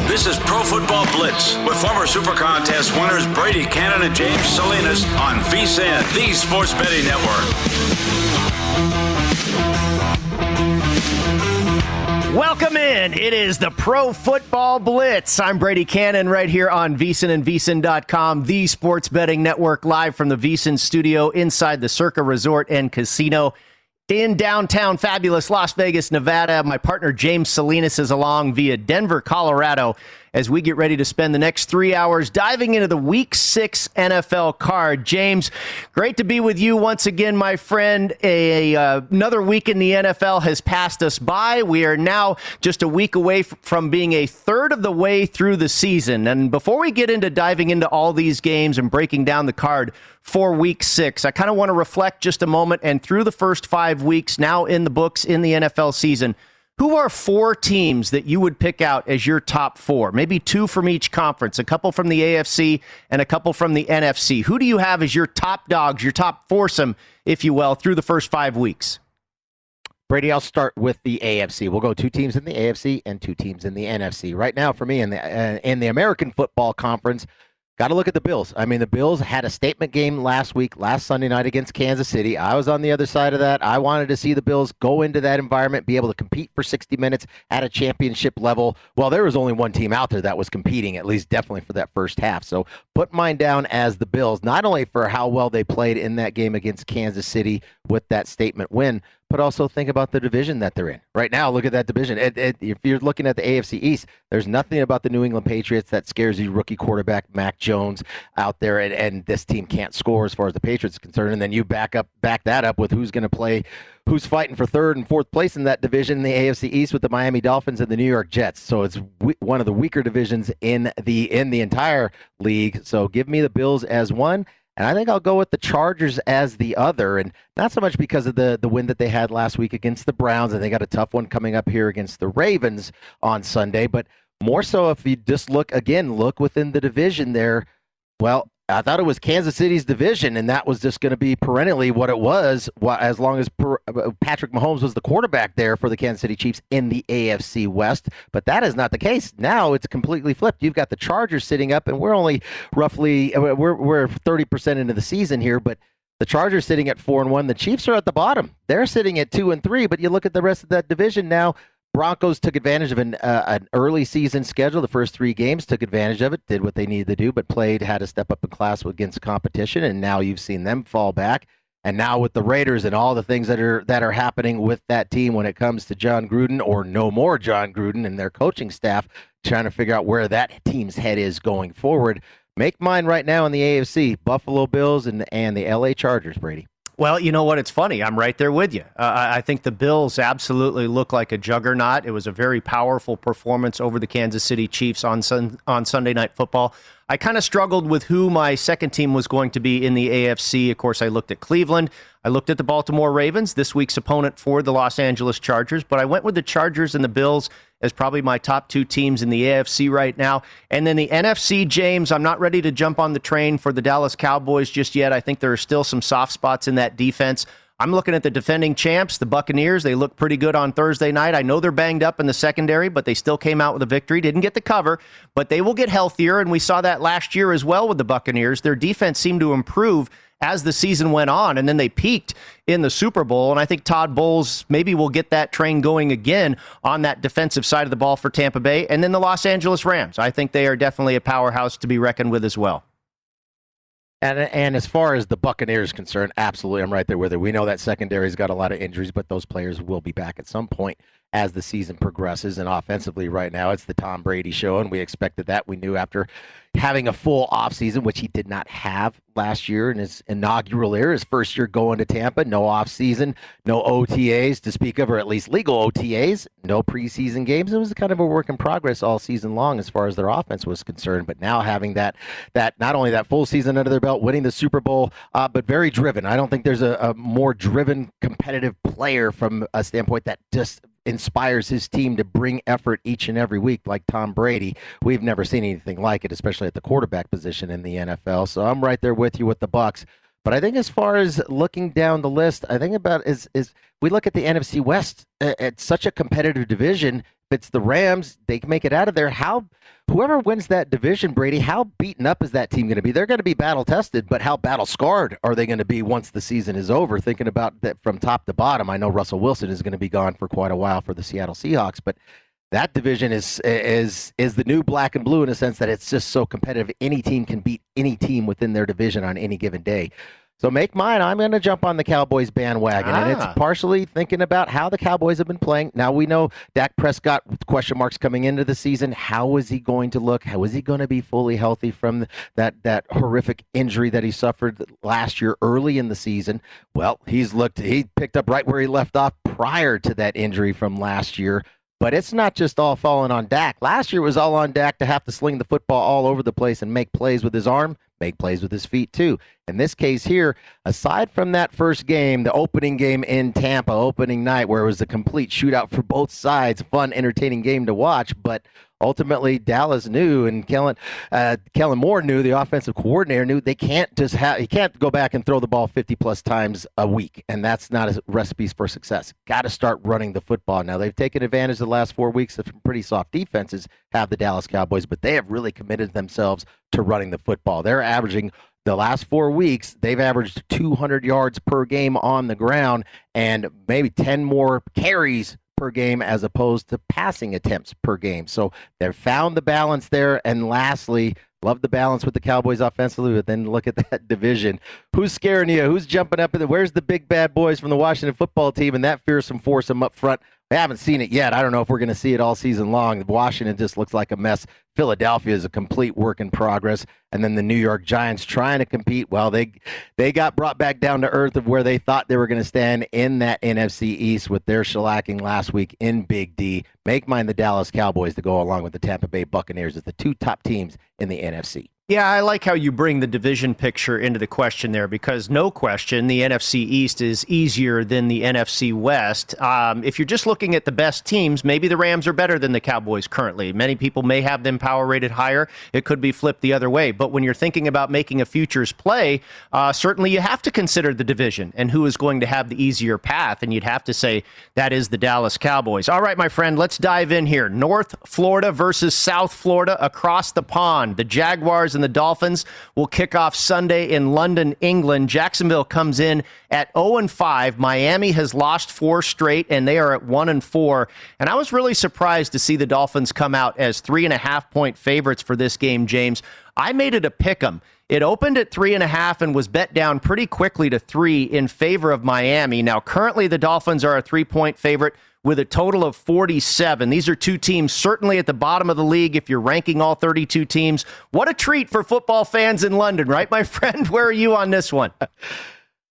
This is Pro Football Blitz with former Super Contest winners Brady Cannon and James Salinas on VSIN, the Sports Betting Network. Welcome in. It is the Pro Football Blitz. I'm Brady Cannon right here on VSIN and VSIN.com, the sports betting network, live from the VSIN studio inside the Circa Resort and Casino in downtown fabulous Las Vegas, Nevada. My partner James Salinas is along via Denver, Colorado, as we get ready to spend the next three hours diving into the Week Six NFL card. James, great to be with you once again, my friend. A, uh, another week in the NFL has passed us by. We are now just a week away f- from being a third of the way through the season. And before we get into diving into all these games and breaking down the card for Week Six, I kind of want to reflect just a moment and through the first five weeks now in the books in the NFL season. Who are four teams that you would pick out as your top four? Maybe two from each conference, a couple from the AFC and a couple from the NFC. Who do you have as your top dogs, your top foursome, if you will, through the first five weeks? Brady, I'll start with the AFC. We'll go two teams in the AFC and two teams in the NFC. Right now, for me in the uh, in the American Football Conference, Got to look at the Bills. I mean, the Bills had a statement game last week, last Sunday night against Kansas City. I was on the other side of that. I wanted to see the Bills go into that environment, be able to compete for 60 minutes at a championship level. Well, there was only one team out there that was competing, at least definitely for that first half. So put mine down as the Bills, not only for how well they played in that game against Kansas City with that statement win, but also think about the division that they're in. Right now, look at that division. It, it, if you're looking at the AFC East, there's nothing about the New England Patriots that scares you. Rookie quarterback Mac Jones out there, and, and this team can't score as far as the Patriots are concerned. And then you back up, back that up with who's going to play, who's fighting for third and fourth place in that division in the AFC East with the Miami Dolphins and the New York Jets. So it's one of the weaker divisions in the in the entire league. So give me the Bills as one. And I think I'll go with the Chargers as the other, and not so much because of the the win that they had last week against the Browns, and they got a tough one coming up here against the Ravens on Sunday, but more so if you just look again, look within the division there. Well, I thought it was Kansas City's division, and that was just going to be perennially what it was, as long as Patrick Mahomes was the quarterback there for the Kansas City Chiefs in the AFC West. But that is not the case. Now it's completely flipped. You've got the Chargers sitting up, and we're only roughly uh, we're we're thirty percent into the season here, but the Chargers sitting at four and one. The Chiefs are at the bottom. They're sitting at two and three. But you look at the rest of that division now. Broncos took advantage of an uh, an early season schedule. The first three games took advantage of it, did what they needed to do, but played had to step up in class against competition, and now you've seen them fall back. And now with the Raiders and all the things that are that are happening with that team when it comes to Jon Gruden or no more Jon Gruden and their coaching staff trying to figure out where that team's head is going forward. Make mine right now in the AFC: Buffalo Bills and and the LA Chargers. Brady. Well, you know what? It's funny. I'm right there with you. Uh, I think the Bills absolutely look like a juggernaut. It was a very powerful performance over the Kansas City Chiefs on sun, on Sunday Night Football. I kind of struggled with who my second team was going to be in the AFC. Of course, I looked at Cleveland. I looked at the Baltimore Ravens, this week's opponent for the Los Angeles Chargers, but I went with the Chargers and the Bills as probably my top two teams in the AFC right now. And then the NFC, James, I'm not ready to jump on the train for the Dallas Cowboys just yet. I think there are still some soft spots in that defense. I'm looking at the defending champs, the Buccaneers. They look pretty good on Thursday night. I know they're banged up in the secondary, but they still came out with a victory. Didn't get the cover, but they will get healthier. And we saw that last year as well with the Buccaneers. Their defense seemed to improve as the season went on, and then they peaked in the Super Bowl. And I think Todd Bowles maybe will get that train going again on that defensive side of the ball for Tampa Bay. And then the Los Angeles Rams. I think they are definitely a powerhouse to be reckoned with as well. And and as far as the Buccaneers concerned, absolutely, I'm right there with it. We know that secondary's got a lot of injuries, but those players will be back at some point as the season progresses. And offensively, right now, it's the Tom Brady show, and we expected that. We knew after having a full offseason, which he did not have last year in his inaugural year, his first year going to Tampa, no offseason, no OTAs to speak of, or at least legal OTAs, no preseason games. It was kind of a work in progress all season long as far as their offense was concerned. But now having that, that not only that full season under their belt, winning the Super Bowl, uh, but very driven. I don't think there's a, a more driven, competitive player from a standpoint that just inspires his team to bring effort each and every week like Tom Brady. We've never seen anything like it, especially at the quarterback position in the NFL. So I'm right there with you with the Bucks. But I think as far as looking down the list, I think about is is we look at the NFC West. It's such a competitive division. It's the Rams, they can make it out of there. How whoever wins that division, Brady, how beaten up is that team going to be? They're going to be battle tested, but how battle scarred are they going to be once the season is over? Thinking about that from top to bottom, I know Russell Wilson is going to be gone for quite a while for the Seattle Seahawks, but that division is is is the new black and blue in a sense that it's just so competitive. Any team can beat any team within their division on any given day. So make mine. I'm going to jump on the Cowboys bandwagon, ah. and it's ah. partially thinking about how the Cowboys have been playing. Now we know Dak Prescott with question marks coming into the season. How is he going to look? How is he going to be fully healthy from that that horrific injury that he suffered last year early in the season? Well, he's looked. He picked up right where he left off prior to that injury from last year. But it's not just all falling on Dak. Last year was all on Dak to have to sling the football all over the place and make plays with his arm make plays with his feet too. In this case here, aside from that first game, the opening game in Tampa, opening night, where it was a complete shootout for both sides, fun, entertaining game to watch, but ultimately Dallas knew and Kellen uh, Kellen Moore knew the offensive coordinator knew they can't just have he can't go back and throw the ball 50 plus times a week and that's not a recipe for success. Got to start running the football. Now they've taken advantage of the last 4 weeks of some pretty soft defenses have the Dallas Cowboys, but they have really committed themselves to running the football. They're averaging the last four weeks, they've averaged 200 yards per game on the ground and maybe 10 more carries per game as opposed to passing attempts per game. So they've found the balance there. And lastly, love the balance with the Cowboys offensively, but then look at that division. Who's scaring you? Who's jumping up? Where's the big bad boys from the Washington football team and that fearsome foursome up front? I haven't seen it yet. I don't know if we're going to see it all season long. Washington just looks like a mess. Philadelphia is a complete work in progress, and then the New York Giants trying to compete. Well, they they got brought back down to earth of where they thought they were going to stand in that NFC East with their shellacking last week in Big D. Make mine the Dallas Cowboys to go along with the Tampa Bay Buccaneers as the two top teams in the NFC. Yeah, I like how you bring the division picture into the question there because no question the NFC East is easier than the NFC West. Um, if you're just looking at the best teams, maybe the Rams are better than the Cowboys currently. Many people may have them power rated higher. It could be flipped the other way. But when you're thinking about making a futures play, uh, certainly you have to consider the division and who is going to have the easier path. And you'd have to say that is the Dallas Cowboys. All right, my friend, let's dive in here. North Florida versus South Florida across the pond. The Jaguars and the Dolphins will kick off Sunday in London, England. Jacksonville comes in at 0 and 5. Miami has lost four straight, and they are at 1 and 4. And I was really surprised to see the Dolphins come out as three and a half point favorites for this game, James. I made it a pick 'em It opened at three and a half and was bet down pretty quickly to three in favor of Miami. Now, currently, the Dolphins are a three point favorite with a total of 47. These are two teams certainly at the bottom of the league if you're ranking all 32 teams. What a treat for football fans in London, right, my friend? Where are you on this one?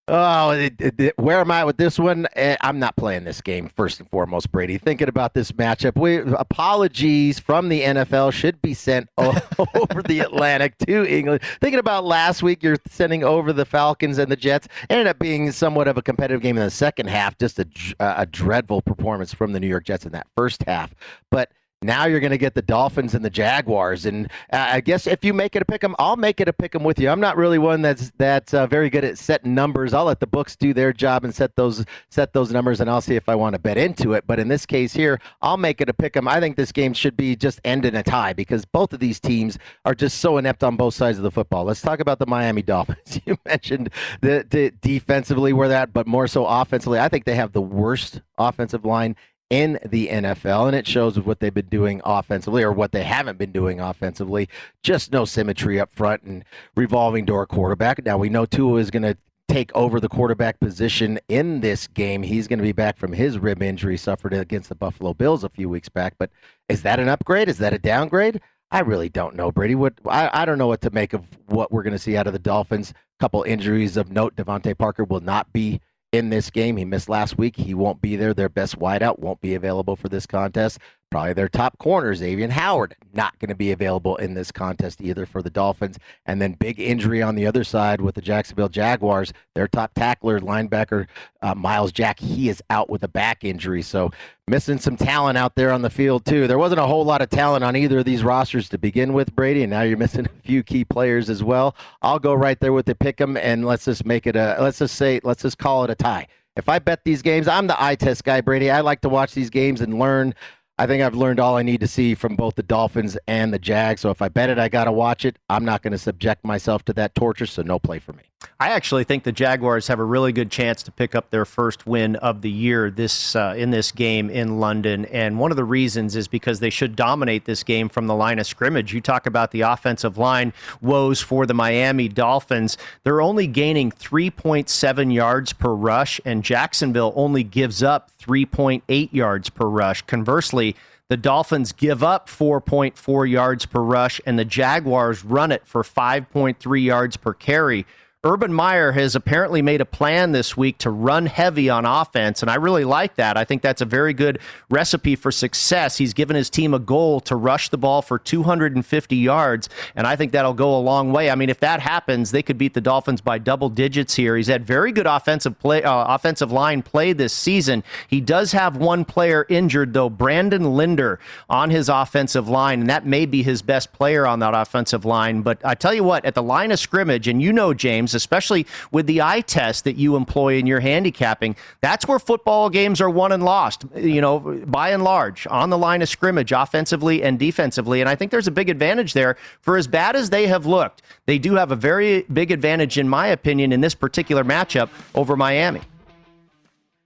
Oh, it, it, where am I with this one? Eh, I'm not playing this game first and foremost, Brady. Thinking about this matchup, we apologies from the NFL should be sent over the Atlantic to England. Thinking about last week, you're sending over the Falcons and the Jets. Ended up being somewhat of a competitive game in the second half. Just a, a dreadful performance from the New York Jets in that first half, but now you're going to get the Dolphins and the Jaguars, and uh, I guess if you make it a pick 'em, I'll make it a pick 'em with you. I'm not really one that's that's uh, very good at setting numbers. I'll let the books do their job and set those set those numbers, and I'll see if I want to bet into it. But in this case here, I'll make it a pick 'em. I think this game should be just end in a tie because both of these teams are just so inept on both sides of the football. Let's talk about the Miami Dolphins. You mentioned the, the defensively where that, but more so offensively. I think they have the worst offensive line in the NFL, and it shows with what they've been doing offensively or what they haven't been doing offensively. Just no symmetry up front and revolving door quarterback. Now we know Tua is going to take over the quarterback position in this game. He's going to be back from his rib injury suffered against the Buffalo Bills a few weeks back. But is that an upgrade? Is that a downgrade? I really don't know, Brady. What I, I don't know what to make of what we're going to see out of the Dolphins. A Couple injuries of note. DeVante Parker will not be in this game. He missed last week. He won't be there. Their best wideout won't be available for this contest. Probably their top corner, Xavier Howard, not going to be available in this contest either for the Dolphins. And then big injury on the other side with the Jacksonville Jaguars. Their top tackler, linebacker uh, Myles Jack, he is out with a back injury. So missing some talent out there on the field too. There wasn't a whole lot of talent on either of these rosters to begin with, Brady, and now you're missing a few key players as well. I'll go right there with the pick 'em, and let's just make it a let's just say let's just call it a tie. If I bet these games, I'm the eye test guy, Brady. I like to watch these games and learn I think I've learned all I need to see from both the Dolphins and the Jags. So if I bet it, I got to watch it. I'm not going to subject myself to that torture, so no play for me. I actually think the Jaguars have a really good chance to pick up their first win of the year this uh, in this game in London, and one of the reasons is because they should dominate this game from the line of scrimmage. You talk about the offensive line woes for the Miami Dolphins; they're only gaining 3.7 yards per rush, and Jacksonville only gives up 3.8 yards per rush. Conversely, the Dolphins give up 4.4 yards per rush, and the Jaguars run it for 5.3 yards per carry. Urban Meyer has apparently made a plan this week to run heavy on offense, and I really like that. I think that's a very good recipe for success. He's given his team a goal to rush the ball for 250 yards, and I think that'll go a long way. I mean, if that happens, they could beat the Dolphins by double digits here. He's had very good offensive play, uh, offensive line play this season. He does have one player injured though, Brandon Linder on his offensive line, and that may be his best player on that offensive line. But I tell you what, at the line of scrimmage, and you know, James games, especially with the eye test that you employ in your handicapping. That's where football games are won and lost, you know, by and large, on the line of scrimmage, offensively and defensively. And I think there's a big advantage there. For as bad as they have looked, they do have a very big advantage, in my opinion, in this particular matchup over Miami.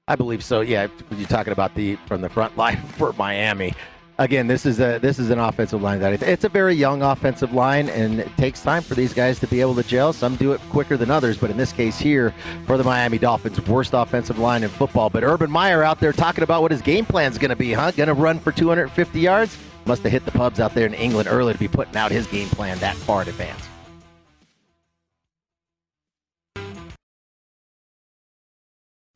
I believe so. Yeah, you're talking about the from the front line for Miami again, this is a this is an offensive line that it's a very young offensive line, and it takes time for these guys to be able to gel. Some do it quicker than others, but in this case here, for the Miami Dolphins, worst offensive line in football. But Urban Meyer out there talking about what his game plan is going to be, huh? Going to run for 250 yards? Must have hit the pubs out there in England early to be putting out his game plan that far in advance.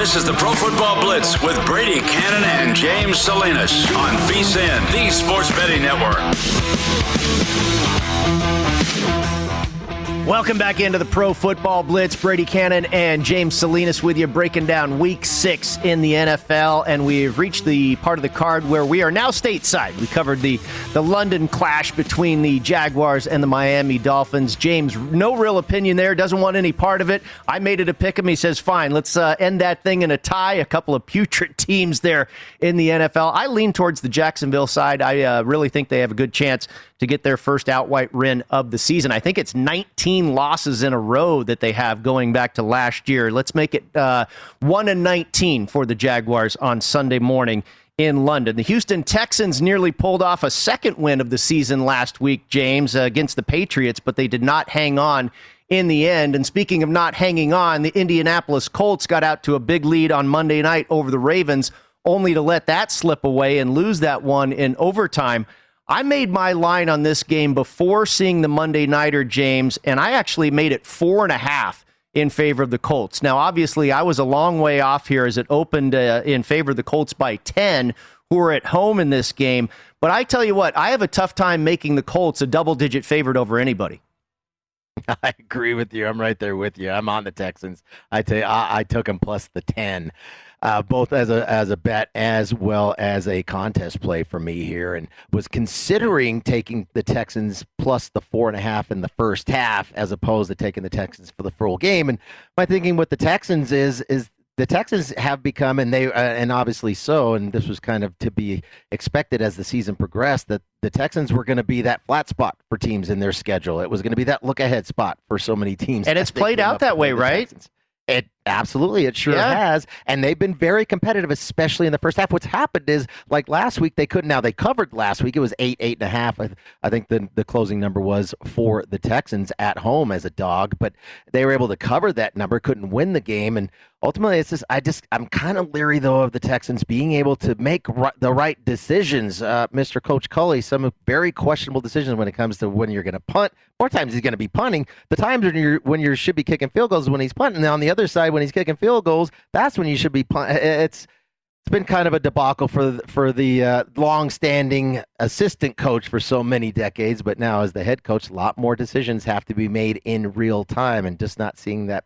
This is the Pro Football Blitz with Brady Cannon and James Salinas on VSIN, the Sports Betting Network. Welcome back into the Pro Football Blitz. Brady Cannon and James Salinas with you, breaking down week six in the NFL. And we've reached the part of the card where we are now stateside. We covered the, the London clash between the Jaguars and the Miami Dolphins. James, no real opinion there, doesn't want any part of it. I made it a pick him. He says, fine, let's uh, end that thing in a tie. A couple of putrid teams there in the NFL. I lean towards the Jacksonville side. I uh, really think they have a good chance to get their first outright win of the season. I think it's 19 losses in a row that they have going back to last year. Let's make it uh, 1 and 19 for the Jaguars on Sunday morning in London. The Houston Texans nearly pulled off a second win of the season last week, James, uh, against the Patriots, but they did not hang on in the end. And speaking of not hanging on, the Indianapolis Colts got out to a big lead on Monday night over the Ravens, only to let that slip away and lose that one in overtime. I made my line on this game before seeing the Monday Nighter, James, and I actually made it four and a half in favor of the Colts. Now, obviously, I was a long way off here as it opened uh, in favor of the Colts by 10, who are at home in this game. But I tell you what, I have a tough time making the Colts a double digit favorite over anybody. I agree with you. I'm right there with you. I'm on the Texans. I tell you, I, I took them plus the 10 uh, both as a as a bet as well as a contest play for me here, and was considering taking the Texans plus the four and a half in the first half as opposed to taking the Texans for the full game. And my thinking with the Texans is is the Texans have become, and they, uh, and obviously so, and this was kind of to be expected as the season progressed, that the Texans were going to be that flat spot for teams in their schedule. It was going to be that look ahead spot for so many teams, and it's played out that way, right? Texans. It absolutely, it sure yeah. has, and they've been very competitive, especially in the first half. What's happened is, like last week, they couldn't. Now they covered last week; it was eight, eight and a half. I, I think the the closing number was for the Texans at home as a dog, but they were able to cover that number. Couldn't win the game, and ultimately, it's just I just I'm kind of leery though of the Texans being able to make r- the right decisions. Uh, Mr. Coach Culley, some very questionable decisions when it comes to when you're going to punt. More times he's going to be punting. The times when you're when you should be kicking field goals when he's punting. And on the other side, when he's kicking field goals, that's when you should be. It's it's been kind of a debacle for for the uh, long-standing assistant coach for so many decades, but now as the head coach, a lot more decisions have to be made in real time, and just not seeing that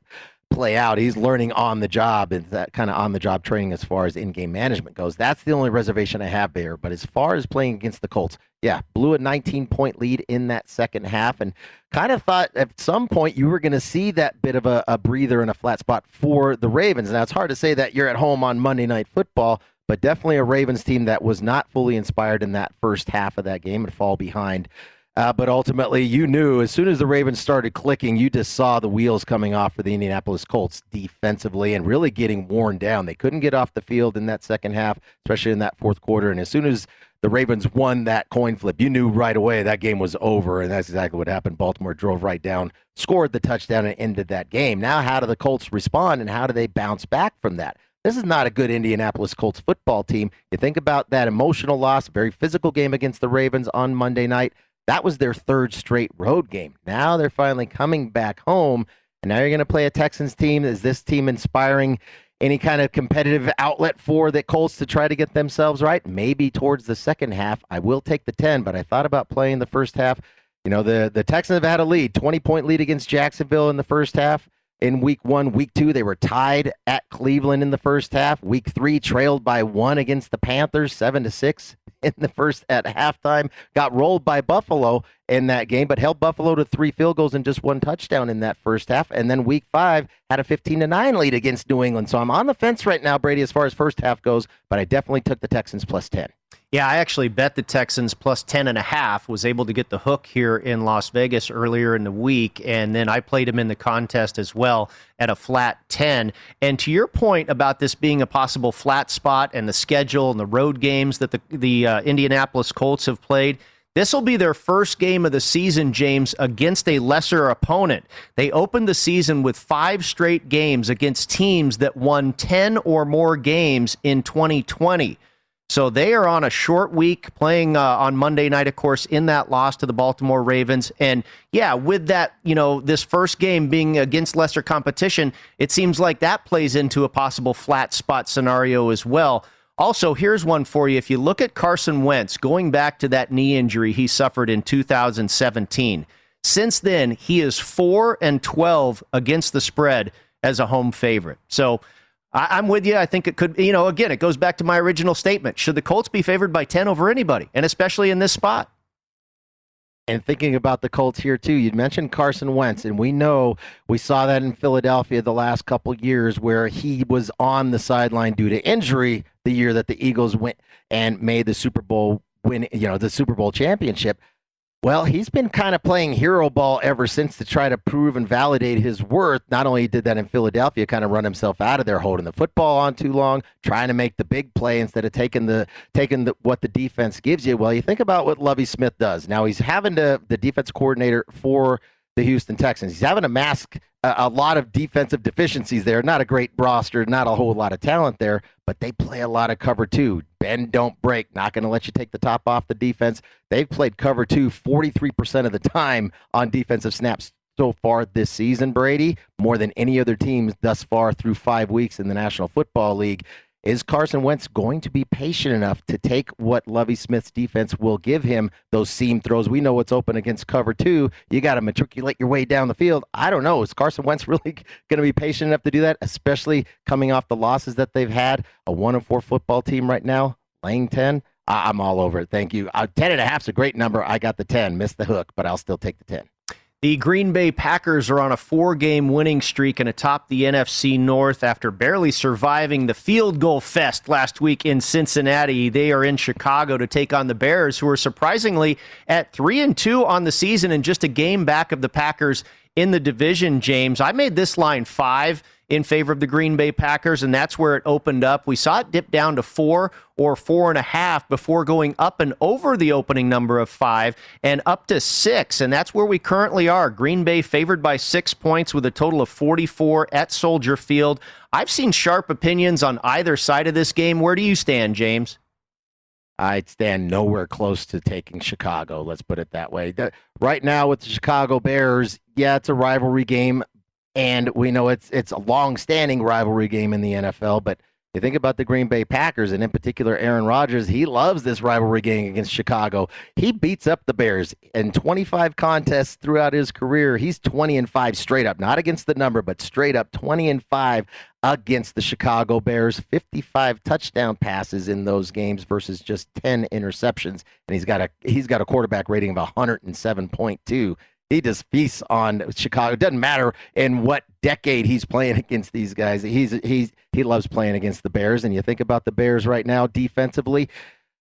play out. He's learning on the job and that kind of on the job training as far as in game management goes. That's the only reservation I have there. But as far as playing against the Colts, yeah, blew a 19 point lead in that second half and kind of thought at some point you were going to see that bit of a, a breather and a flat spot for the Ravens. Now, it's hard to say that you're at home on Monday Night Football, but definitely a Ravens team that was not fully inspired in that first half of that game and fall behind. Uh, but ultimately, you knew as soon as the Ravens started clicking, you just saw the wheels coming off for the Indianapolis Colts defensively and really getting worn down. They couldn't get off the field in that second half, especially in that fourth quarter. And as soon as the Ravens won that coin flip, you knew right away that game was over. And that's exactly what happened. Baltimore drove right down, scored the touchdown, and ended that game. Now, how do the Colts respond and how do they bounce back from that? This is not a good Indianapolis Colts football team. You think about that emotional loss, very physical game against the Ravens on Monday night. That was their third straight road game. Now they're finally coming back home, and now you're going to play a Texans team. Is this team inspiring any kind of competitive outlet for the Colts to try to get themselves right. Maybe towards the second half, I will take the 10, but I thought about playing the first half. You know, the, the Texans have had a lead, 20 point lead against Jacksonville in the first half in week one. Week two, they were tied at Cleveland in the first half. Week three, trailed by one against the Panthers, seven to six in the first at halftime. Got rolled by Buffalo in that game, but held Buffalo to three field goals and just one touchdown in that first half. And then week five had a 15 to nine lead against New England. So I'm on the fence right now, Brady, as far as first half goes, but I definitely took the Texans plus 10. Yeah, I actually bet the Texans plus 10 and a half, was able to get the hook here in Las Vegas earlier in the week. And then I played him in the contest as well at a flat 10. And to your point about this being a possible flat spot and the schedule and the road games that the, the uh, Indianapolis Colts have played, this will be their first game of the season, James, against a lesser opponent. They opened the season with five straight games against teams that won 10 or more games in 2020. So they are on a short week playing uh, on Monday night, of course, in that loss to the Baltimore Ravens. And yeah, with that, you know, this first game being against lesser competition, it seems like that plays into a possible flat spot scenario as well. Also, here's one for you. If you look at Carson Wentz, going back to that knee injury he suffered in 2017, since then, he is 4 and 12 against the spread as a home favorite. So, I, am with you. I think it could, you know, again, it goes back to my original statement. Should the Colts be favored by 10 over anybody, and especially in this spot? And thinking about the Colts here too, you'd mentioned Carson Wentz, and we know we saw that in Philadelphia the last couple years where he was on the sideline due to injury the year that the Eagles went and made the Super Bowl win, you know, the Super Bowl championship. Well, he's been kind of playing hero ball ever since to try to prove and validate his worth. Not only did that in Philadelphia, kind of run himself out of there, holding the football on too long, trying to make the big play instead of taking the taking the, what the defense gives you. Well, you think about what Lovie Smith does. Now he's having to the defense coordinator for the Houston Texans. He's having to mask a, a, lot of defensive deficiencies there. Not a great roster, not a whole lot of talent there, but they play a lot of cover two. Bend, don't break. Not going to let you take the top off the defense. They've played cover two 43% of the time on defensive snaps so far this season, Brady, more than any other team thus far through five weeks in the National Football League. Is Carson Wentz going to be patient enough to take what Lovie Smith's defense will give him? Those seam throws. We know what's open against cover two. You got to matriculate your way down the field. I don't know. Is Carson Wentz really going to be patient enough to do that, especially coming off the losses that they've had? A one and four football team right now, laying 10. I'm all over it. Thank you. Uh, 10 and a half is a great number. I got the 10. Missed the hook, but I'll still take the 10. The Green Bay Packers are on a four game winning streak and atop the NFC North after barely surviving the field goal fest last week in Cincinnati. They are in Chicago to take on the Bears, who are surprisingly at 3 and 2 on the season and just a game back of the Packers in the division, James. I made this line five in favor of the Green Bay Packers, and that's where it opened up. We saw it dip down to four or four and a half before going up and over the opening number of five and up to six, and that's where we currently are. Green Bay favored by six points with a total of 44 at Soldier Field. I've seen sharp opinions on either side of this game. Where do you stand, James? I'd stand nowhere close to taking Chicago. Let's put it that way. Right now, with the Chicago Bears, yeah, it's a rivalry game and we know it's it's a long-standing rivalry game in the NFL. But you think about the Green Bay Packers, and in particular Aaron Rodgers, he loves this rivalry game against Chicago. He beats up the Bears in 25 contests throughout his career. He's 20 and five straight up, not against the number, but straight up 20 and five against the Chicago Bears. 55 touchdown passes in those games versus just 10 interceptions, and he's got a he's got a quarterback rating of 107.2 he just feasts on Chicago. It doesn't matter in what decade he's playing against these guys. He's he's he loves playing against the Bears. And you think about the Bears right now defensively.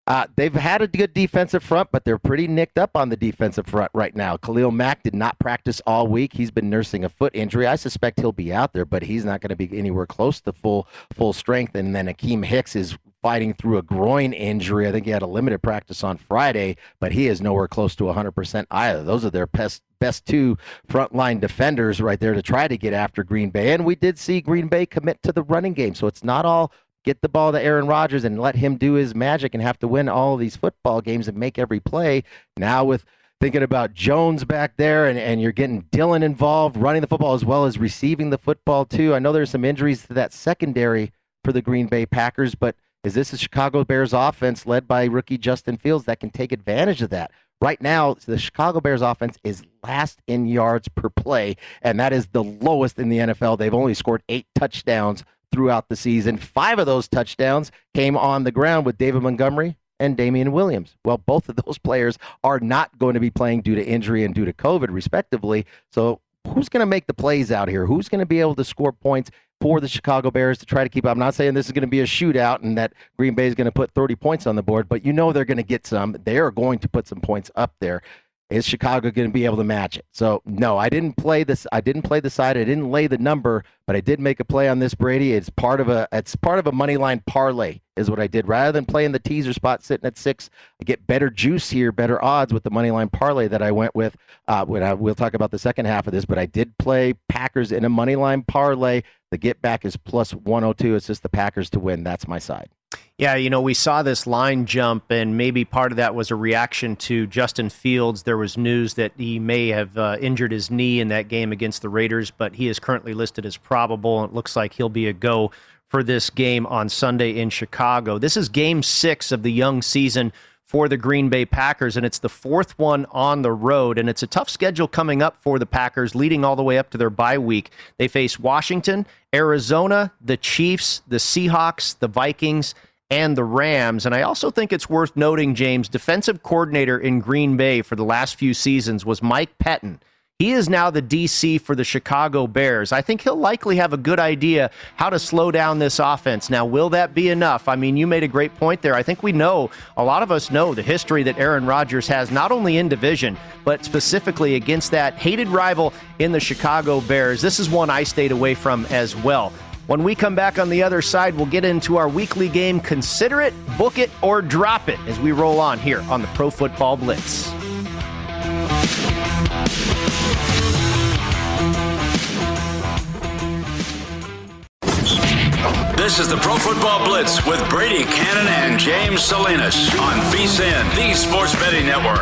Uh, they've had a good defensive front, but they're pretty nicked up on the defensive front right now. Khalil Mack did not practice all week. He's been nursing a foot injury. I suspect he'll be out there, but he's not going to be anywhere close to full full strength. And then Akiem Hicks is fighting through a groin injury. I think he had a limited practice on Friday, but he is nowhere close to 100% either. Those are their best best two frontline defenders right there to try to get after Green Bay. And we did see Green Bay commit to the running game, so it's not all get the ball to Aaron Rodgers and let him do his magic and have to win all these football games and make every play. Now with thinking about Jones back there, and, and you're getting Dillon involved, running the football as well as receiving the football, too. I know there's some injuries to that secondary for the Green Bay Packers, but is this a Chicago Bears offense led by rookie Justin Fields that can take advantage of that? Right now, the Chicago Bears offense is last in yards per play, and that is the lowest in the NFL. They've only scored eight touchdowns throughout the season. Five of those touchdowns came on the ground with David Montgomery and Damien Williams. Well, both of those players are not going to be playing due to injury and due to COVID, respectively. So, who's going to make the plays out here? Who's going to be able to score points for the Chicago Bears to try to keep? I'm not saying this is going to be a shootout and that Green Bay is going to put 30 points on the board, but you know they're going to get some. They are going to put some points up there. Is Chicago going to be able to match it? So no, I didn't play this. I didn't play the side. I didn't lay the number, but I did make a play on this Brady. It's part of a. It's part of a money line parlay is what I did. Rather than playing the teaser spot sitting at six, I get better juice here, better odds with the money line parlay that I went with. Uh, when I, we'll talk about the second half of this, but I did play Packers in a money line parlay. The get back is plus 102. It's just the Packers to win. That's my side. Yeah, you know, we saw this line jump, and maybe part of that was a reaction to Justin Fields. There was news that he may have uh, injured his knee in that game against the Raiders, but he is currently listed as probable. It looks like he'll be a go for this game on Sunday in Chicago. This is game six of the young season for the Green Bay Packers, and it's the fourth one on the road. And it's a tough schedule coming up for the Packers, leading all the way up to their bye week. They face Washington, Arizona, the Chiefs, the Seahawks, the Vikings and the Rams. And I also think it's worth noting, James, defensive coordinator in Green Bay for the last few seasons was Mike Pettine. He is now the DC for the Chicago Bears. I think he'll likely have a good idea how to slow down this offense. Now, will that be enough? I mean, you made a great point there. I think we know, a lot of us know the history that Aaron Rodgers has, not only in division, but specifically against that hated rival in the Chicago Bears. This is one I stayed away from as well. When we come back on the other side, we'll get into our weekly game Consider It, Book It, or Drop It as we roll on here on the Pro Football Blitz. This is the Pro Football Blitz with Brady Cannon and James Salinas on VSIN, the Sports Betting Network.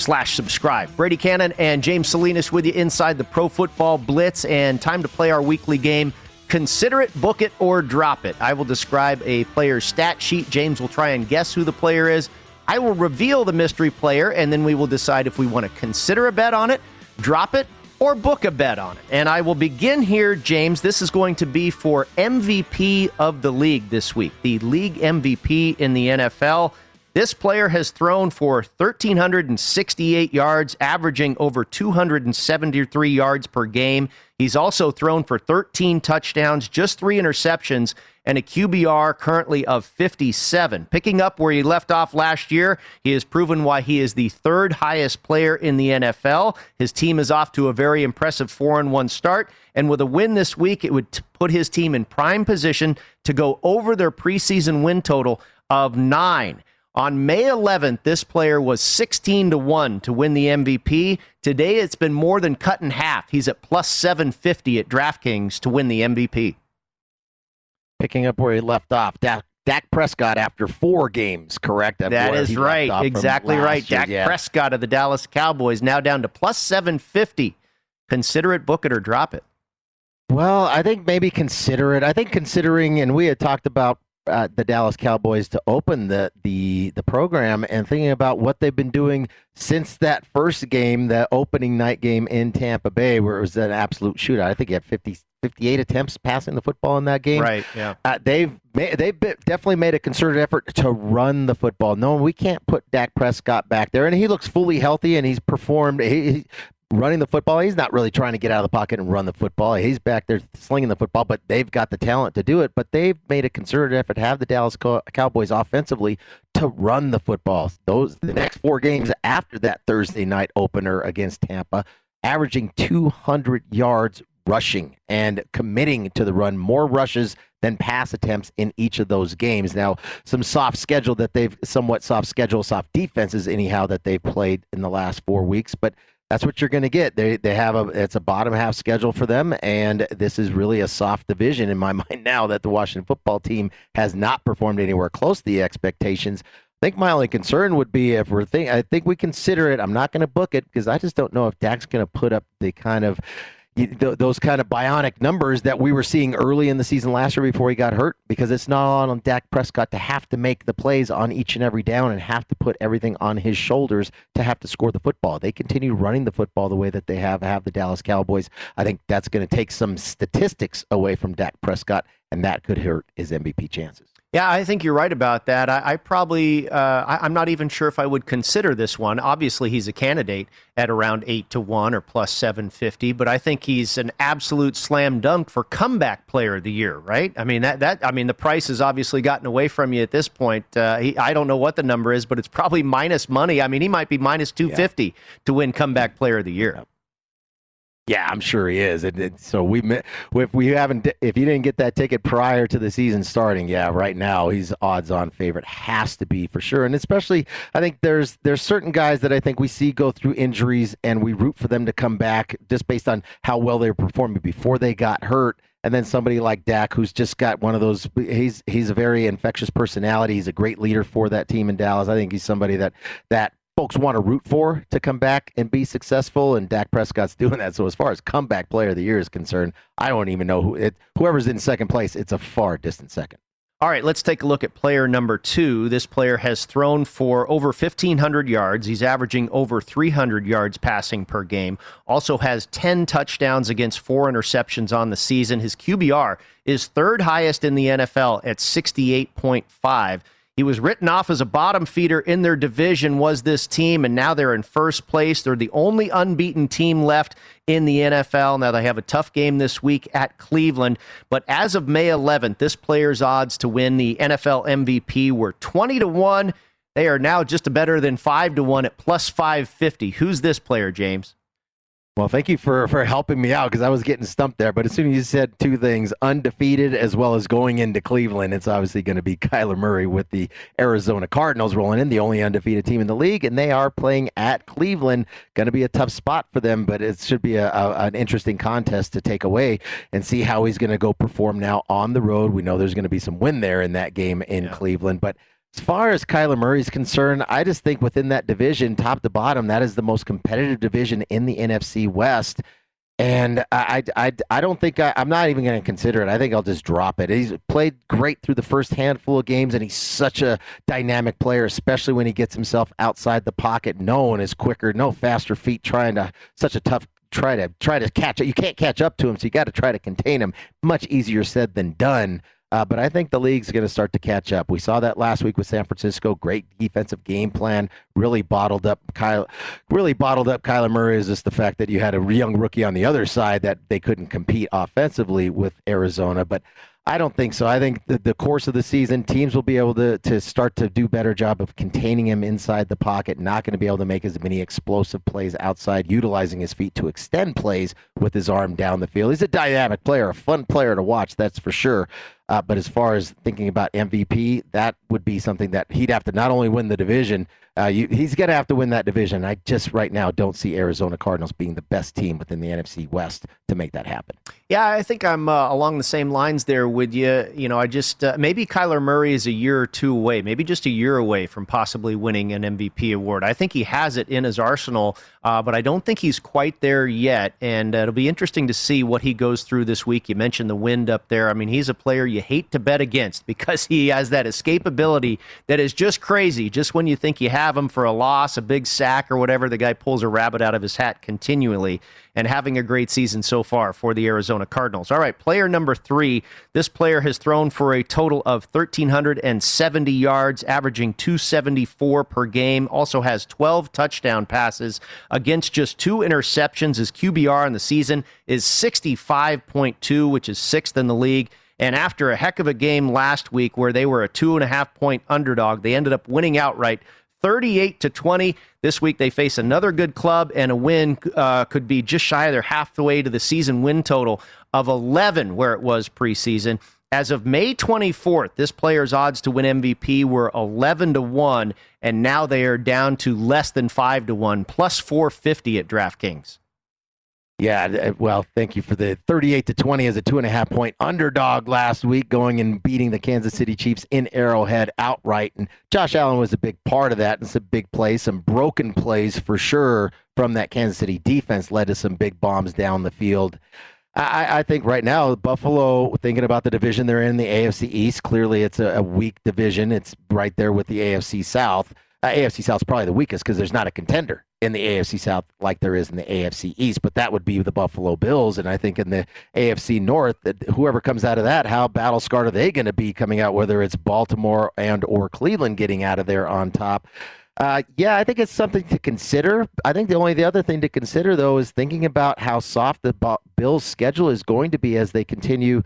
slash subscribe. Brady Cannon and James Salinas with you inside the Pro Football Blitz, and time to play our weekly game. Consider it, book it, or drop it. I will describe a player's stat sheet. James will try and guess who the player is. I will reveal the mystery player, and then we will decide if we want to consider a bet on it, drop it, or book a bet on it. And I will begin here, James. This is going to be for MVP of the league this week, the league MVP in the NFL. This player has thrown for 1,368 yards, averaging over 273 yards per game. He's also thrown for 13 touchdowns, just three interceptions, and a QBR currently of 57. Picking up where he left off last year, he has proven why he is the third highest player in the NFL. His team is off to a very impressive 4 1 start. And with a win this week, it would put his team in prime position to go over their preseason win total of nine. On May 11th, this player was 16 to 1 to win the MVP. Today, it's been more than cut in half. He's at plus 750 at DraftKings to win the MVP. Picking up where he left off, Dak, Dak Prescott after four games, correct? That is right. Exactly right. Year, Dak yeah. Prescott of the Dallas Cowboys now down to plus 750. Consider it, book it, or drop it. Well, I think maybe consider it. I think considering, and we had talked about uh, the Dallas Cowboys to open the the the program and thinking about what they've been doing since that first game, that opening night game in Tampa Bay, where it was an absolute shootout. I think he had 50, 58 attempts passing the football in that game. Right. Yeah. Uh, they've ma- they've definitely made a concerted effort to run the football. No, we can't put Dak Prescott back there, and he looks fully healthy, and he's performed. He, he, running the football. He's not really trying to get out of the pocket and run the football. He's back there slinging the football, but they've got the talent to do it. But they've made a concerted effort to have the Dallas Cowboys offensively to run the football. Those the next four games after that Thursday night opener against Tampa, averaging 200 yards rushing and committing to the run, more rushes than pass attempts in each of those games. Now, some soft schedule that they've somewhat soft schedule, soft defenses, anyhow, that they've played in the last four weeks, but that's what you're going to get. They they have a it's a bottom half schedule for them, and this is really a soft division in my mind now that the Washington football team has not performed anywhere close to the expectations. I think my only concern would be if we're think I think we consider it. I'm not going to book it because I just don't know if Dak's going to put up the kind of those kind of bionic numbers that we were seeing early in the season last year before he got hurt because it's not on Dak Prescott to have to make the plays on each and every down and have to put everything on his shoulders to have to score the football. They continue running the football the way that they have have the Dallas Cowboys. I think that's going to take some statistics away from Dak Prescott and that could hurt his MVP chances. Yeah, I think you're right about that. I, I probably, uh, I, am not even sure if I would consider this one. Obviously, he's a candidate at around eight to one or plus 750, but I think he's an absolute slam dunk for comeback player of the year, right? I mean that that I mean the price has obviously gotten away from you at this point. Uh, he, I don't know what the number is, but it's probably minus money. I mean, he might be minus 250 yeah. to win comeback player of the year. Yeah, I'm sure he is. And, and so we, if we haven't, if you didn't get that ticket prior to the season starting, yeah, right now he's odds-on favorite. Has to be for sure. And especially, I think there's there's certain guys that I think we see go through injuries, and we root for them to come back just based on how well they were performing before they got hurt. And then somebody like Dak, who's just got one of those. He's he's a very infectious personality. He's a great leader for that team in Dallas. I think he's somebody that that folks want to root for to come back and be successful, and Dak Prescott's doing that. So as far as comeback player of the year is concerned, I don't even know who it. Whoever's in second place, it's a far distant second. All right, let's take a look at player number two. This player has thrown for over 1,500 yards. He's averaging over 300 yards passing per game. Also has 10 touchdowns against four interceptions on the season. His QBR is third highest in the NFL at 68.5. He was written off as a bottom feeder in their division, was this team, and now they're in first place. They're the only unbeaten team left in the NFL. Now they have a tough game this week at Cleveland, but as of May 11th, this player's odds to win the NFL MVP were 20 to 1. They are now just a better than 5 to 1 at plus 550. Who's this player, James? Well, thank you for, for helping me out because I was getting stumped there. But as soon as you said two things, undefeated as well as going into Cleveland, it's obviously going to be Kyler Murray with the Arizona Cardinals rolling in, the only undefeated team in the league, and they are playing at Cleveland. Going to be a tough spot for them, but it should be a, a, an interesting contest to take away and see how he's going to go perform now on the road. We know there's going to be some win there in that game in yeah. Cleveland, but as far as Kyler Murray is concerned, I just think within that division, top to bottom, that is the most competitive division in the NFC West. And I, I, I don't think I, am not even going to consider it. I think I'll just drop it. He's played great through the first handful of games, and he's such a dynamic player, especially when he gets himself outside the pocket. No one is quicker, no faster feet, trying to such a tough try to try to catch it. You can't catch up to him, so you got to try to contain him. Much easier said than done. Uh, but I think the league's going to start to catch up. We saw that last week with San Francisco. Great defensive game plan. Really bottled up Kyle. Really bottled up Kyler Murray. Is just the fact that you had a young rookie on the other side that they couldn't compete offensively with Arizona. But I don't think so. I think the, the course of the season, teams will be able to, to start to do better job of containing him inside the pocket, not going to be able to make as many explosive plays outside, utilizing his feet to extend plays with his arm down the field. He's a dynamic player, a fun player to watch, that's for sure. Uh, but as far as thinking about MVP, that would be something that he'd have to not only win the division, uh, you, he's going to have to win that division. I just right now don't see Arizona Cardinals being the best team within the NFC West to make that happen. Yeah, I think I'm uh, along the same lines there with you. You know, I just uh, maybe Kyler Murray is a year or two away, maybe just a year away from possibly winning an MVP award. I think he has it in his arsenal, uh, but I don't think he's quite there yet. And uh, it'll be interesting to see what he goes through this week. You mentioned the wind up there. I mean, he's a player you hate to bet against because he has that escapability that is just crazy. Just when you think you have him for a loss, a big sack, or whatever. The guy pulls a rabbit out of his hat continually and having a great season so far for the Arizona Cardinals. All right, player number three. This player has thrown for a total of 1,370 yards, averaging 274 per game. Also has 12 touchdown passes against just two interceptions. His QBR in the season is 65.2, which is sixth in the league. And after a heck of a game last week where they were a two and a half point underdog, they ended up winning outright 38 to 20. This week they face another good club, and a win uh, could be just shy of their halfway to the season win total of 11, where it was preseason. As of May 24th, this player's odds to win MVP were 11 to 1, and now they are down to less than 5 to 1, plus 450 at DraftKings. Yeah, uh, well, thank you for the 38 to 20 as a two and a half point underdog last week, going and beating the Kansas City Chiefs in Arrowhead outright. And Josh Allen was a big part of that. It's a big play, some broken plays for sure from that Kansas City defense led to some big bombs down the field. I, I think right now Buffalo, thinking about the division they're in, the AFC East. Clearly, it's a, a weak division. It's right there with the AFC South. Uh, AFC South is probably the weakest because there's not a contender in the AFC South like there is in the AFC East, but that would be the Buffalo Bills. And I think in the AFC North, whoever comes out of that, how battle scarred are they going to be coming out? Whether it's Baltimore and or Cleveland getting out of there on top. Uh, yeah, I think it's something to consider. I think the only the other thing to consider though is thinking about how soft the Bills' schedule is going to be as they continue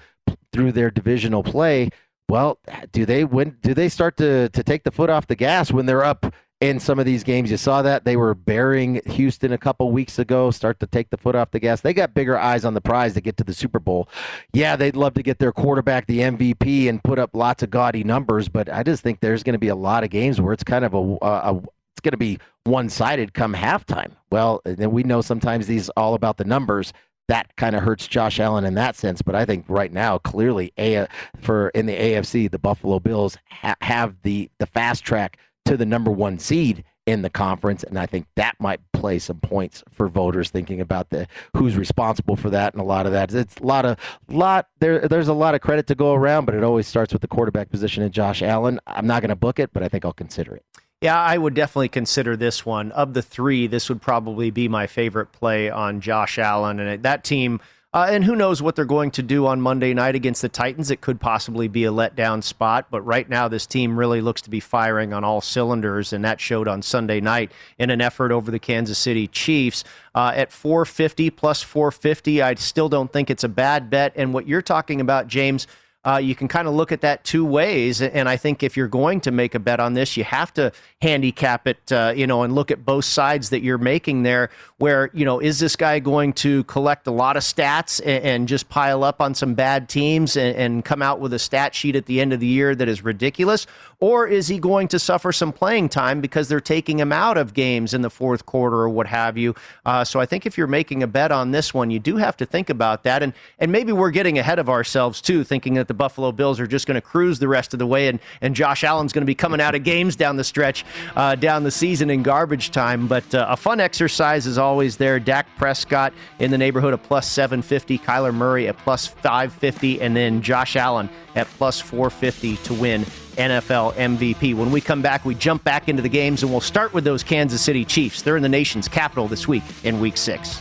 through their divisional play. Well, do they win? Do they start to to take the foot off the gas when they're up in some of these games. You saw that they were burying Houston a couple weeks ago, start to take the foot off the gas. They got bigger eyes on the prize to get to the Super Bowl. Yeah, they'd love to get their quarterback the MVP and put up lots of gaudy numbers, but I just think there's going to be a lot of games where it's kind of a, a it's going to be one-sided come halftime. Well, and we know sometimes these all about the numbers that kind of hurts Josh Allen in that sense. But I think right now, clearly, a, for in the AFC, the Buffalo Bills ha- have the the fast track to the number one seed in the conference, and I think that might play some points for voters thinking about the who's responsible for that, and a lot of that. It's a lot of lot there. There's a lot of credit to go around, but it always starts with the quarterback position and Josh Allen. I'm not going to book it, but I think I'll consider it. Yeah, I would definitely consider this one. Of the three, this would probably be my favorite play on Josh Allen, and that team uh, and who knows what they're going to do on Monday night against the Titans? It could possibly be a letdown spot, but right now this team really looks to be firing on all cylinders, and that showed on Sunday night in an effort over the Kansas City Chiefs. Uh, at 450 plus 450, I still don't think it's a bad bet. And what you're talking about, James, uh, you can kind of look at that two ways. And I think if you're going to make a bet on this, you have to handicap it, uh, you know, and look at both sides that you're making there. Where, you know, is this guy going to collect a lot of stats and, and just pile up on some bad teams and, and come out with a stat sheet at the end of the year that is ridiculous? Or is he going to suffer some playing time because they're taking him out of games in the fourth quarter or what have you? Uh, so I think if you're making a bet on this one, you do have to think about that. And, and maybe we're getting ahead of ourselves, too, thinking that the Buffalo Bills are just going to cruise the rest of the way and, and Josh Allen's going to be coming out of games down the stretch, uh, down the season in garbage time. But uh, a fun exercise is always there. Dak Prescott in the neighborhood of plus 750, Kyler Murray at plus 550, and then Josh Allen at plus 450 to win NFL MVP. When we come back, we jump back into the games and we'll start with those Kansas City Chiefs. They're in the nation's capital this week in week six.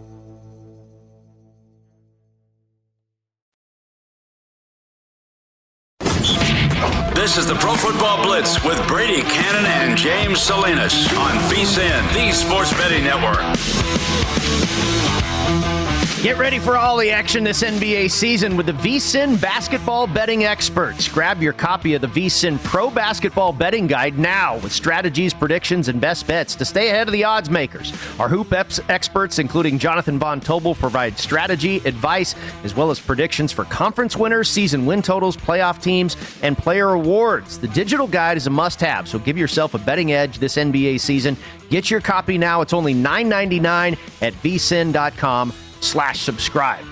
This is the Pro Football Blitz with Brady Cannon and James Salinas on VSIN, the Sports Betting Network. Get ready for all the action this NBA season with the VSIN basketball betting experts. Grab your copy of the VSIN Pro Basketball Betting Guide now with strategies, predictions, and best bets to stay ahead of the odds makers. Our hoop experts, including Jonathan Von Tobel, provide strategy, advice, as well as predictions for conference winners, season win totals, playoff teams, and player awards. The digital guide is a must-have, so give yourself a betting edge this NBA season. Get your copy now. It's only $9.99 at vsin.com slash subscribe.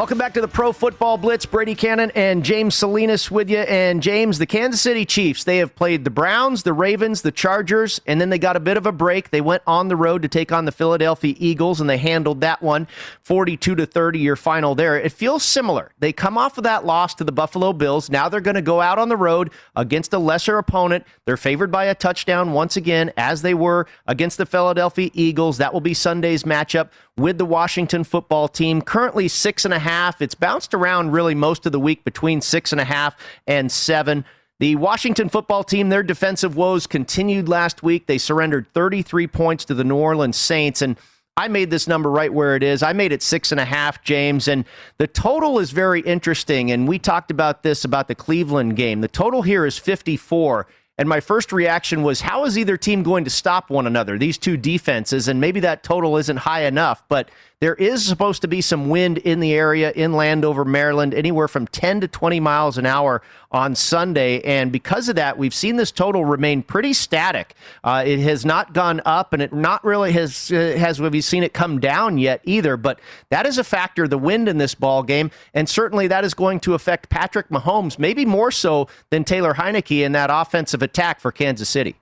Welcome back to the Pro Football Blitz. Brady Cannon and James Salinas with you. And James, the Kansas City Chiefs, they have played the Browns, the Ravens, the Chargers, and then they got a bit of a break. They went on the road to take on the Philadelphia Eagles, and they handled that one 42 to 30, your final there. It feels similar. They come off of that loss to the Buffalo Bills. Now they're going to go out on the road against a lesser opponent. They're favored by a touchdown once again, as they were against the Philadelphia Eagles. That will be Sunday's matchup with the Washington football team. Currently six and a half. It's bounced around really most of the week between six and a half and seven. The Washington football team, their defensive woes continued last week. They surrendered 33 points to the New Orleans Saints. And I made this number right where it is. I made it six and a half, James. And the total is very interesting. And we talked about this about the Cleveland game. The total here is 54. And my first reaction was, how is either team going to stop one another, these two defenses? And maybe that total isn't high enough, but there is supposed to be some wind in the area inland over Maryland, anywhere from 10 to 20 miles an hour on Sunday. And because of that, we've seen this total remain pretty static. Uh, it has not gone up, and it not really has uh, has we seen it come down yet either. But that is a factor, the wind in this ball game, and certainly that is going to affect Patrick Mahomes, maybe more so than Taylor Heinicke in that offensive attack for Kansas City.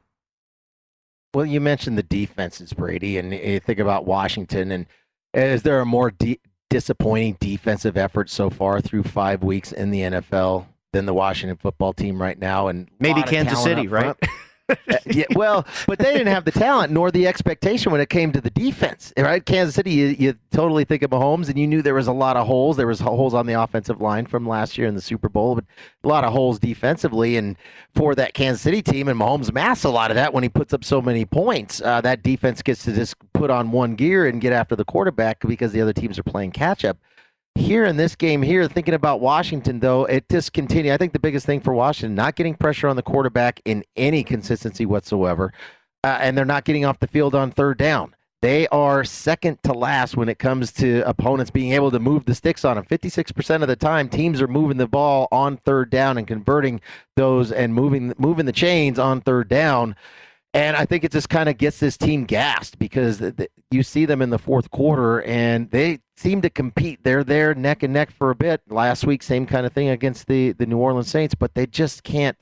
Well, you mentioned the defenses, Brady, and you think about Washington and is there a more de- disappointing defensive effort so far through five weeks in the NFL than the Washington football team right now? And maybe Kansas City, right? Uh, yeah, well, but they didn't have the talent nor the expectation when it came to the defense, right? Kansas City, you, you, totally think of Mahomes, and you knew there was a lot of holes. There was holes on the offensive line from last year in the Super Bowl, but a lot of holes defensively, and for that Kansas City team, and Mahomes masks a lot of that when he puts up so many points. Uh, that defense gets to just put on one gear and get after the quarterback because the other teams are playing catch up here in this game here, thinking about Washington, though, it just continued. I think the biggest thing for Washington, not getting pressure on the quarterback in any consistency whatsoever, uh, and they're not getting off the field on third down. They are second to last when it comes to opponents being able to move the sticks on them. 56% of the time, teams are moving the ball on third down and converting those and moving moving the chains on third down. And I think it just kind of gets this team gassed because you see them in the fourth quarter and they seem to compete. They're there neck and neck for a bit. Last week, same kind of thing against the, the New Orleans Saints, but they just can't.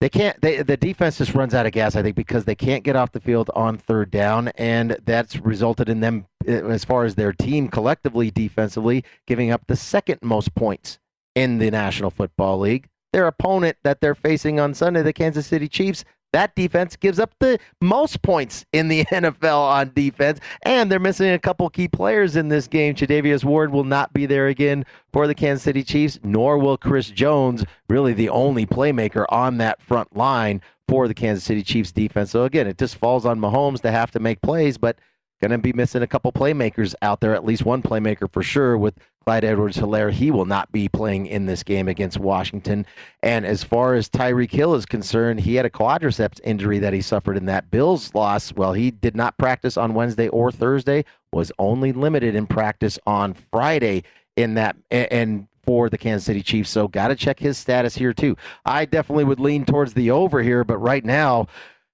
They can't. They, the defense just runs out of gas, I think, because they can't get off the field on third down, and that's resulted in them, eh, as far as their team collectively defensively, giving up the second most points in the National Football League. Their opponent that they're facing on Sunday, the Kansas City Chiefs, that defense gives up the most points in the NFL on defense, and they're missing a couple key players in this game. Charvarius Ward will not be there again for the Kansas City Chiefs, nor will Chris Jones, really the only playmaker on that front line for the Kansas City Chiefs defense. So again, it just falls on Mahomes to have to make plays, but going to be missing a couple playmakers out there, at least one playmaker for sure, with Clyde Edwards Helaire. He will not be playing in this game against Washington. And as far as Tyreek Hill is concerned, he had a quadriceps injury that he suffered in that Bills loss. Well, he did not practice on Wednesday or Thursday, was only limited in practice on Friday in that and for the Kansas City Chiefs. So got to check his status here too. I definitely would lean towards the over here, but right now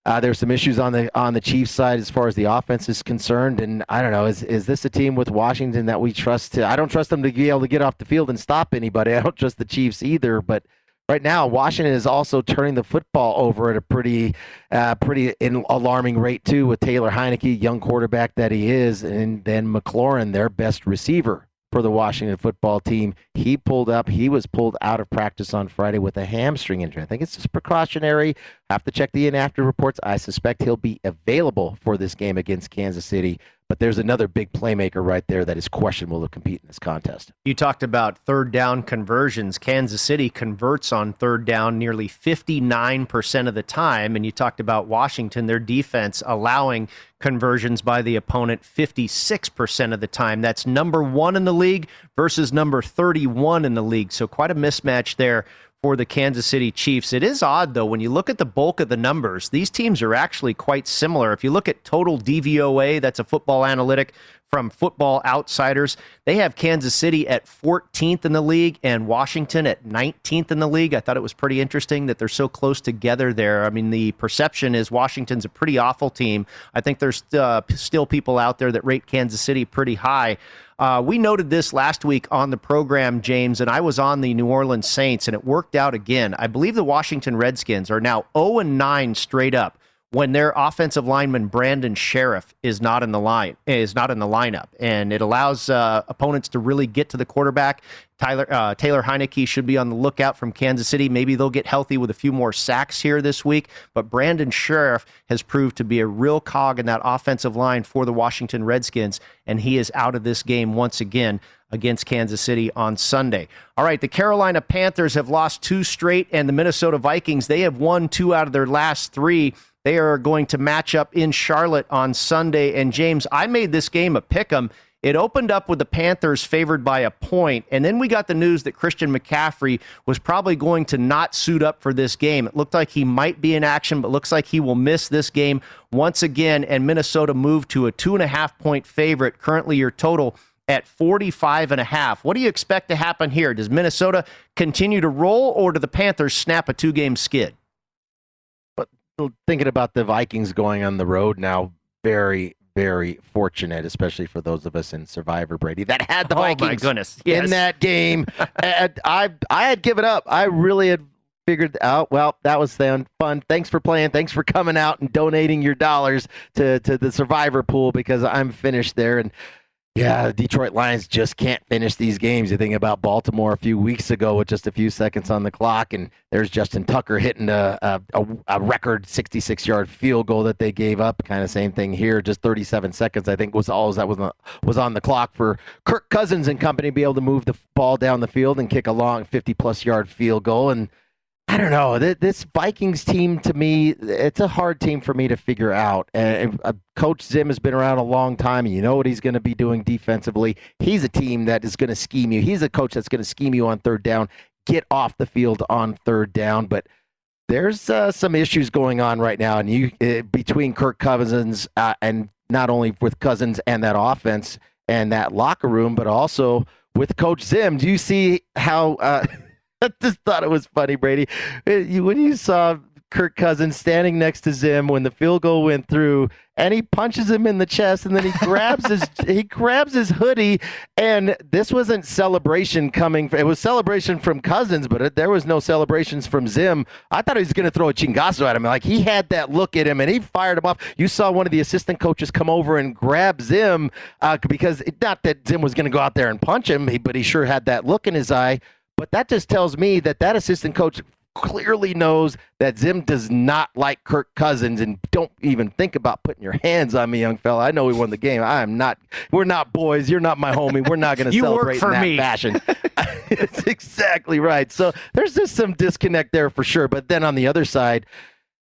uh, there's some issues on the on the Chiefs side as far as the offense is concerned, and I don't know. Is is this a team with Washington that we trust to? I don't trust them to be able to get off the field and stop anybody. I don't trust the Chiefs either. But right now, Washington is also turning the football over at a pretty uh, pretty alarming rate too, with Taylor Heinicke, young quarterback that he is, and then McLaurin, their best receiver for the Washington football team. He pulled up. He was pulled out of practice on Friday with a hamstring injury. I think it's just precautionary. Have to check the in after reports. I suspect he'll be available for this game against Kansas City. But there's another big playmaker right there that is questionable to compete in this contest. You talked about third down conversions. Kansas City converts on third down nearly 59% of the time. And you talked about Washington, their defense allowing conversions by the opponent 56% of the time. That's number one in the league versus number 31 in the league. So quite a mismatch there for the Kansas City Chiefs. It is odd, though, when you look at the bulk of the numbers, these teams are actually quite similar. If you look at total DVOA, that's a football analytic from Football Outsiders, they have Kansas City at 14th in the league and Washington at 19th in the league. I thought it was pretty interesting that they're so close together there. I mean, the perception is Washington's a pretty awful team. I think there's uh, still people out there that rate Kansas City pretty high. Uh, we noted this last week on the program, James, and I was on the New Orleans Saints, and it worked out again. I believe the Washington Redskins are now 0 9 straight up when their offensive lineman Brandon Scherff is not in the line is not in the lineup, and it allows uh, opponents to really get to the quarterback. Tyler uh, Taylor Heinicke should be on the lookout from Kansas City. Maybe they'll get healthy with a few more sacks here this week. But Brandon Scherff has proved to be a real cog in that offensive line for the Washington Redskins, and he is out of this game once again against Kansas City on Sunday. All right, the Carolina Panthers have lost two straight, and the Minnesota Vikings they have won two out of their last three. They are going to match up in Charlotte on Sunday. And James, I made this game a pick 'em. It opened up with the Panthers favored by a point, and then we got the news that Christian McCaffrey was probably going to not suit up for this game. It looked like he might be in action, but looks like he will miss this game once again, and Minnesota moved to a two and a half point favorite. Currently, your total at 45 and a half. What do you expect to happen here? Does Minnesota continue to roll, or do the Panthers snap a two game skid? But thinking about the Vikings going on the road now, very, very fortunate, especially for those of us in Survivor, Brady, that had the Vikings oh my goodness. Yes. in that game. I I had given up. I really had figured out. Well, that was fun. Thanks for playing. Thanks for coming out and donating your dollars to to the Survivor pool because I'm finished there and yeah, the Detroit Lions just can't finish these games. You think about Baltimore a few weeks ago with just a few seconds on the clock, and there's Justin Tucker hitting a, a, a record 66 yard field goal that they gave up. Kind of same thing here. Just 37 seconds, I think, was all that was, was on the clock for Kirk Cousins and company to be able to move the ball down the field and kick a long 50 plus yard field goal. And I don't know. This Vikings team, to me, it's a hard team for me to figure out. And uh, Coach Zim has been around a long time, and you know what he's going to be doing defensively. He's a team that is going to scheme you. He's a coach that's going to scheme you on third down, get off the field on third down. But there's uh, some issues going on right now, and you uh, between Kirk Cousins uh, and not only with Cousins and that offense and that locker room, but also with Coach Zim. Do you see how? I just thought it was funny, Brady. When you saw Kirk Cousins standing next to Zim when the field goal went through, and he punches him in the chest, and then he grabs his he grabs his hoodie, and this wasn't celebration coming. It was celebration from Cousins, but it, there was no celebrations from Zim. I thought he was going to throw a chingazo at him. Like he had that look at him, and he fired him off. You saw one of the assistant coaches come over and grab Zim uh, because it, not that Zim was going to go out there and punch him, but he sure had that look in his eye. But that just tells me that that assistant coach clearly knows that Zim does not like Kirk Cousins and don't even think about putting your hands on me, young fella. I know we won the game. I am not. We're not boys. You're not my homie. We're not going to celebrate in that me. fashion. it's exactly right. So there's just some disconnect there for sure. But then on the other side,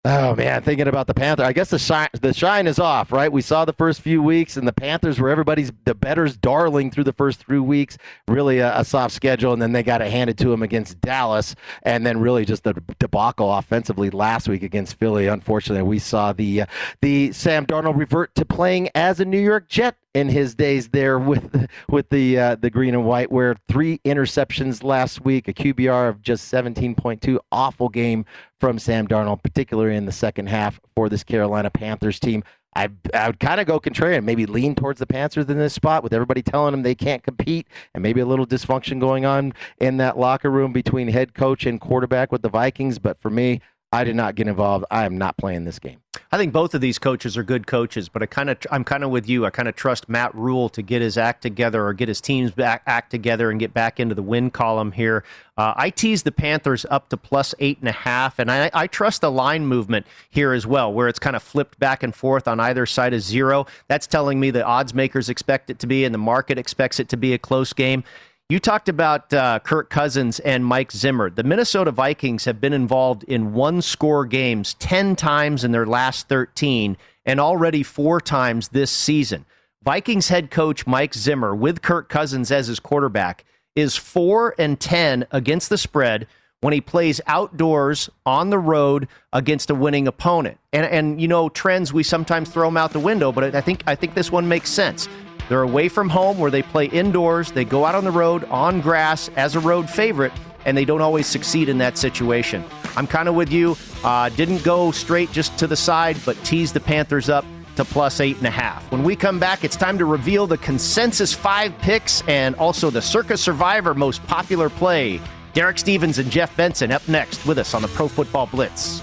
Oh man, thinking about the Panther. I guess the shine the shine is off, right? We saw the first few weeks, and the Panthers were everybody's the bettor's darling through the first three weeks. Really a, a soft schedule, and then they got it handed to them against Dallas, and then really just the debacle offensively last week against Philly. Unfortunately, we saw the uh, the Sam Darnold revert to playing as a New York Jet in his days there with with the uh, the green and white, where three interceptions last week, a QBR of just 17.2. Awful game from Sam Darnold, particularly in the second half for this Carolina Panthers team. I, I would kind of go contrarian, maybe lean towards the Panthers in this spot with everybody telling them they can't compete and maybe a little dysfunction going on in that locker room between head coach and quarterback with the Vikings. But for me, I did not get involved. I am not playing this game. I think both of these coaches are good coaches, but I kind of I'm kind of with you. I kind of trust Matt Rhule to get his act together or get his team's back act together and get back into the win column here. Uh, I tease the Panthers up to plus eight and a half, and I, I trust the line movement here as well, where it's kind of flipped back and forth on either side of zero. That's telling me the odds makers expect it to be, and the market expects it to be a close game. You talked about uh, Kirk Cousins and Mike Zimmer. The Minnesota Vikings have been involved in one score games 10 times in their last 13 and already four times this season. Vikings head coach Mike Zimmer, with Kirk Cousins as his quarterback, is 4 and 10 against the spread when he plays outdoors on the road against a winning opponent. And and you know trends we sometimes throw them out the window, but I think I think this one makes sense. They're away from home where they play indoors. They go out on the road on grass as a road favorite, and they don't always succeed in that situation. I'm kind of with you. Uh, didn't go straight just to the side, but teased the Panthers up to plus eight and a half. When we come back, it's time to reveal the consensus five picks and also the Circa Survivor most popular play. Derek Stevens and Jeff Benson up next with us on the Pro Football Blitz.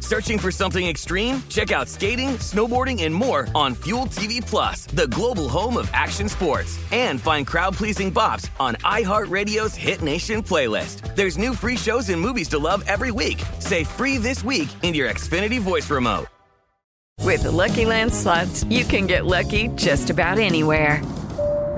Searching for something extreme? Check out skating, snowboarding, and more on Fuel TV Plus, the global home of action sports. And find crowd-pleasing bops on iHeartRadio's Hit Nation playlist. There's new free shows and movies to love every week. Say free this week in your Xfinity voice remote. With the Lucky Land slots, you can get lucky just about anywhere.